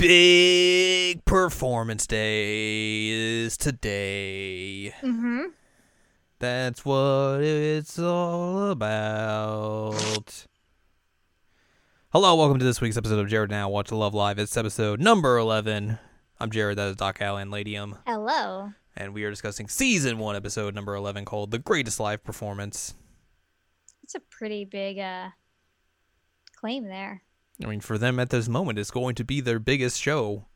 Big performance day is today. Mm-hmm. That's what it's all about. Hello, welcome to this week's episode of Jared Now Watch Love Live. It's episode number 11. I'm Jared, that is Doc Allen Ladium, Hello. and we are discussing season 1, episode number 11, called The Greatest Live Performance. It's a pretty big uh claim there. I mean, for them at this moment, it's going to be their biggest show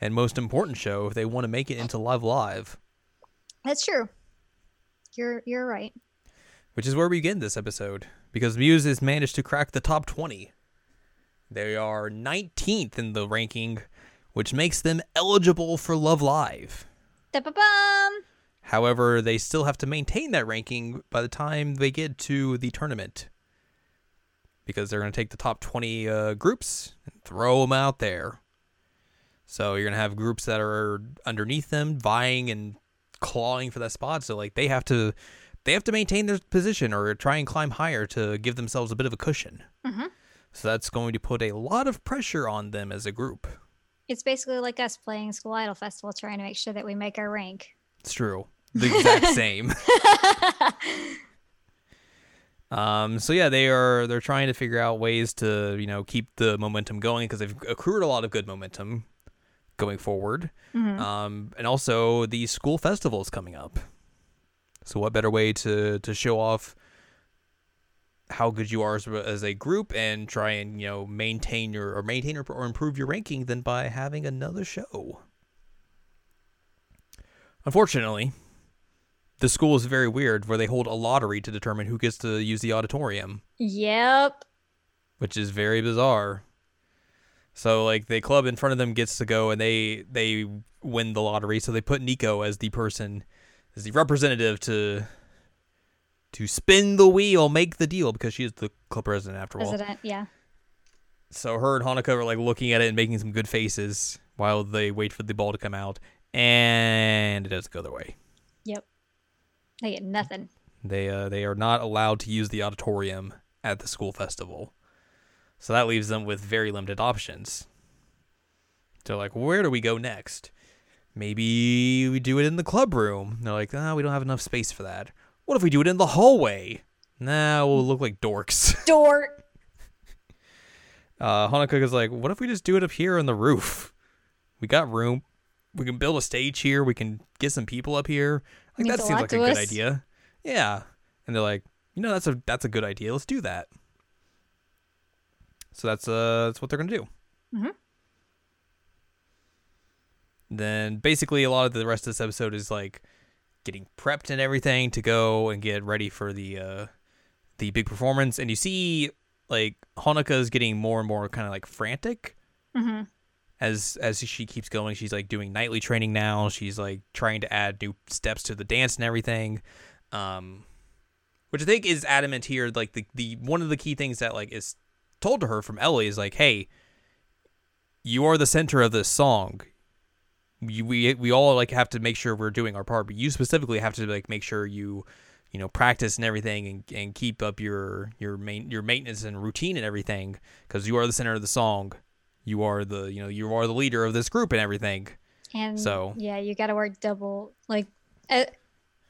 and most important show if they want to make it into Love Live, That's true. You're you're right. which is where we begin this episode because Muse has managed to crack the top 20. They are 19th in the ranking, which makes them eligible for Love Live. Da-ba-bum. However, they still have to maintain that ranking by the time they get to the tournament because they're going to take the top 20 uh, groups and throw them out there. So you're going to have groups that are underneath them vying and clawing for that spot. So like they have to they have to maintain their position or try and climb higher to give themselves a bit of a cushion. Mhm. So that's going to put a lot of pressure on them as a group. It's basically like us playing School Idol Festival, trying to make sure that we make our rank. It's true. The exact same. Um, so yeah, they are they're trying to figure out ways to you know keep the momentum going because they've accrued a lot of good momentum going forward. Mhm. Um, and also the school festival is coming up. So what better way to to show off how good you are as, as a group and try and you know maintain your or maintain or, or improve your ranking than by having another show. Unfortunately, the school is very weird where they hold a lottery to determine who gets to use the auditorium, Yep. which is very bizarre. So like the club in front of them gets to go and they they win the lottery, so they put Nico as the person as the representative to to spin the wheel, make the deal because she is the club president after all. President, yeah. So her and Honoka are like looking at it and making some good faces while they wait for the ball to come out, and it doesn't go their way. Yep. They get nothing. They uh, they are not allowed to use the auditorium at the school festival, so that leaves them with very limited options. They're like, where do we go next? Maybe we do it in the club room. They're like, ah, we don't have enough space for that. What if we do it in the hallway? Nah, we'll look like dorks. Dork. Uh, Honoka is like, what if we just do it up here on the roof? We got room. We can build a stage here. We can get some people up here. Like Means that seems like a good us. idea. Yeah. And they're like, you know, that's a that's a good idea. Let's do that. So that's uh that's what they're gonna do. Mm-hmm. Then basically a lot of the rest of this episode is like getting prepped and everything to go and get ready for the uh the big performance. And you see like Honoka is getting more and more kind of like frantic hmm as as she keeps going she's like doing nightly training now. She's like trying to add new steps to the dance and everything um which i think is adamant here like the the one of the key things that like is told to her from Eli is like hey you are the center of this song. You, we we all like have to make sure we're doing our part but you specifically have to like make sure you you know practice and everything and, and keep up your your main your maintenance and routine and everything because you are the center of the song you are the you know you are the leader of this group and everything And So- yeah, you got to work double. Like, uh,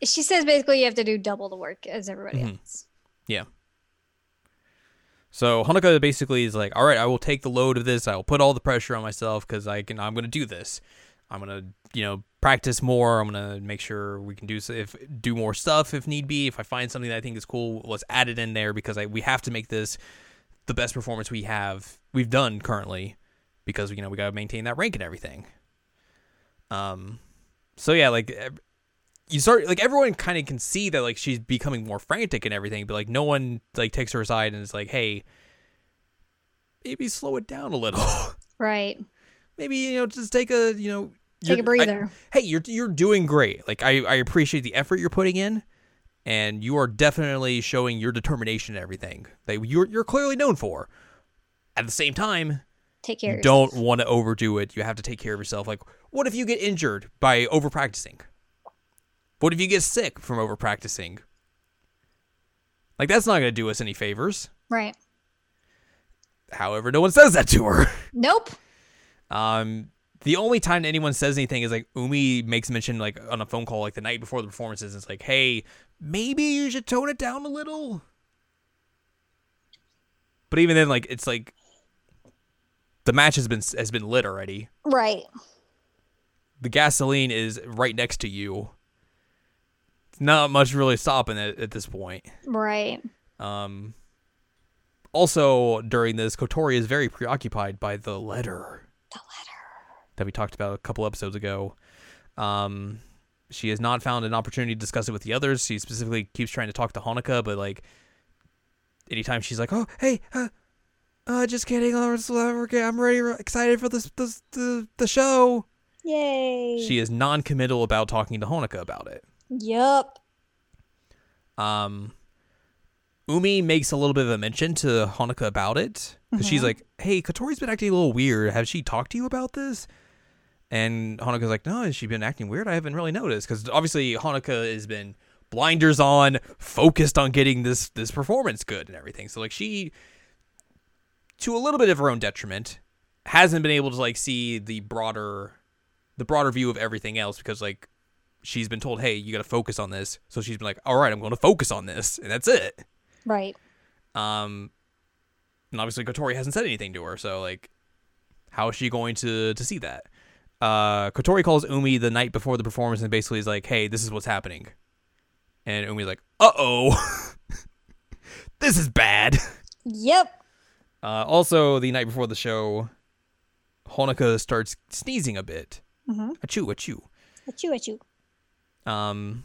she says basically you have to do double the work as everybody Mhm. else. Yeah. So Honoka basically is like all right i will take the load of this i will put all the pressure on myself because i can i'm going to do this i'm going to you know practice more i'm going to make sure we can do if do more stuff if need be if i find something that i think is cool let's add it in there because I, we have to make this the best performance we have we've done currently because you know we got to maintain that rank and everything um so yeah like you start like everyone kind of can see that like she's becoming more frantic and everything but like no one like takes her aside and is like hey maybe slow it down a little Right. maybe you know just take a you know Take a breather. I- hey you're you're doing great like I, I appreciate the effort you're putting in and you are definitely showing your determination and everything that you're you're clearly known for at the same time Take care. you don't want to overdo it. You have to take care of yourself. Like, what if you get injured by over practicing? What if you get sick from over practicing? Like, that's not going to do us any favors. Right. However, no one says that to her. Nope. Um, the only time anyone says anything is like Umi makes mention like on a phone call like the night before the performances. It's like, hey, maybe you should tone it down a little. But even then, like it's like the match has been has been lit already. Right. The gasoline is right next to you. It's not much really stopping it at this point. Right. Um. Also, during this, Kotori is very preoccupied by the letter The letter. that we talked about a couple episodes ago. Um, she has not found an opportunity to discuss it with the others. She specifically keeps trying to talk to Honoka, but like, anytime she's like, "Oh, hey, uh, uh just kidding, I'm I'm ready, excited for this, this the the show," Yay. she is non-committal about talking to Honoka about it. Yup. Um, Umi makes a little bit of a mention to Honoka about it because she's like, "Hey, Kotori's been acting a little weird. Has she talked to you about this?" And Honoka's like, "No, has she been acting weird? I haven't really noticed." Because obviously Honoka has been blinders on, focused on getting this this performance good and everything. So like she, to a little bit of her own detriment, hasn't been able to like see the broader, the broader view of everything else because like she's been told, "Hey, you got to focus on this." So she's been like, "All right, I'm going to focus on this," and that's it. Right. Um, and obviously Kotori hasn't said anything to her, so like, how is she going to to see that? Uh, Kotori calls Umi the night before the performance and basically is like, "Hey, this is what's happening," and Umi's like, "Uh oh, this is bad." Yep. Uh, also, the night before the show, Honoka starts sneezing a bit. Mm-hmm. Achoo, achoo. Achoo, achoo. Um,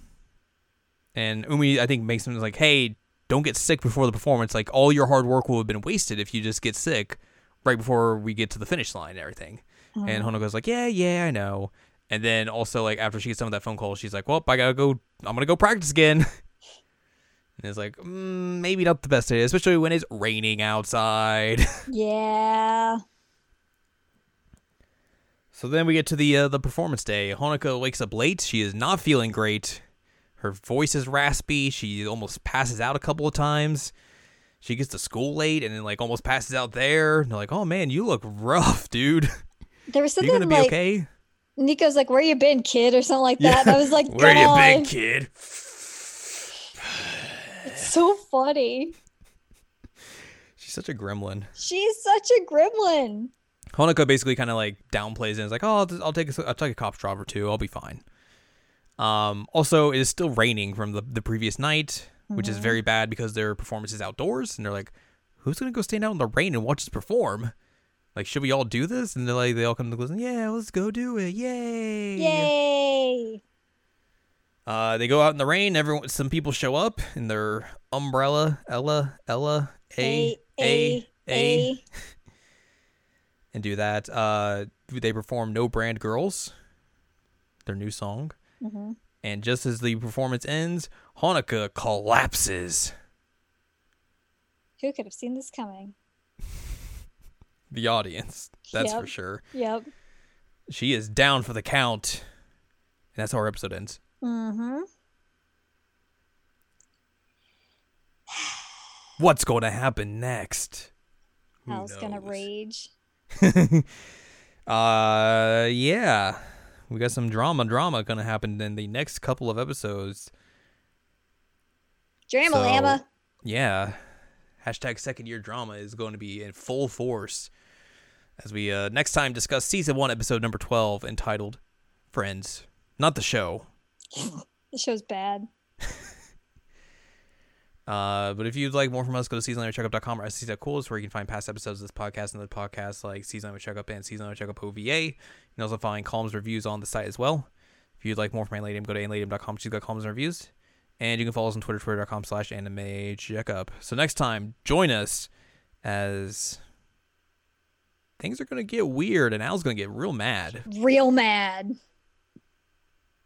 and Umi, I think, makes him like, "Hey, don't get sick before the performance. Like all your hard work will have been wasted if you just get sick right before we get to the finish line and everything." And Honoka's like, "Yeah, yeah, I know." And then also like after she gets done with that phone call, she's like, "Well, I gotta go. I'm gonna go practice again." and it's like, mm, maybe not the best idea, especially when it's raining outside. Yeah. So then we get to the uh, the performance day. Honoka wakes up late. She is not feeling great. Her voice is raspy. She almost passes out a couple of times. She gets to school late and then like almost passes out there. And they're like, "Oh man, you look rough, dude. There was you something gonna be like okay?" Nico's like, "Where you been, kid?" or something like that. And I was like, "Where you "God." been, kid?" It's so funny. She's such a gremlin. She's such a gremlin. Honoka basically kind of like downplays it. and is like, "Oh, I'll, take a, I'll take a cop job or two. I'll be fine." Um, also, it is still raining from the the previous night, which is very bad because their performance is outdoors, and they're like, "Who's gonna go stand out in the rain and watch us perform?" Like, should we all do this? And they're like, they all come to the conclusion, "Yeah, let's go do it! Yay!" Yay. Uh, they go out in the rain. Everyone, some people show up in their umbrella, Ella, Ella, A, A, A, and do that. Uh, they perform "No Brand Girls," their new song. Mhm. And just as the performance ends, Honoka collapses. Who could have seen this coming? The audience, that's for sure. Yep. She is down for the count, and that's how our episode ends. Mm-hmm. What's going to happen next? Who Hal's gonna rage. Uh, yeah, we got some drama, drama gonna happen in the next couple of episodes. Drama So- llama. Yeah, hashtag second year drama is going to be in full force as we uh next time discuss season one, episode number twelve, entitled "Friends." Not the show. This show's bad. Uh, but if you'd like more from us, go to seasonlanguagecheckup.com or sc.cool. It's where you can find past episodes of this podcast and other podcasts like Seasonal Anime Checkup and Seasonal Anime Checkup OVA. You can also find columns reviews on the site as well. If you'd like more from Anladium, go to anladium.com. She's got columns and reviews. And you can follow us on Twitter, twitter.com slash anime checkup. So next time, join us as things are going to get weird and Al's going to get real mad. Real mad.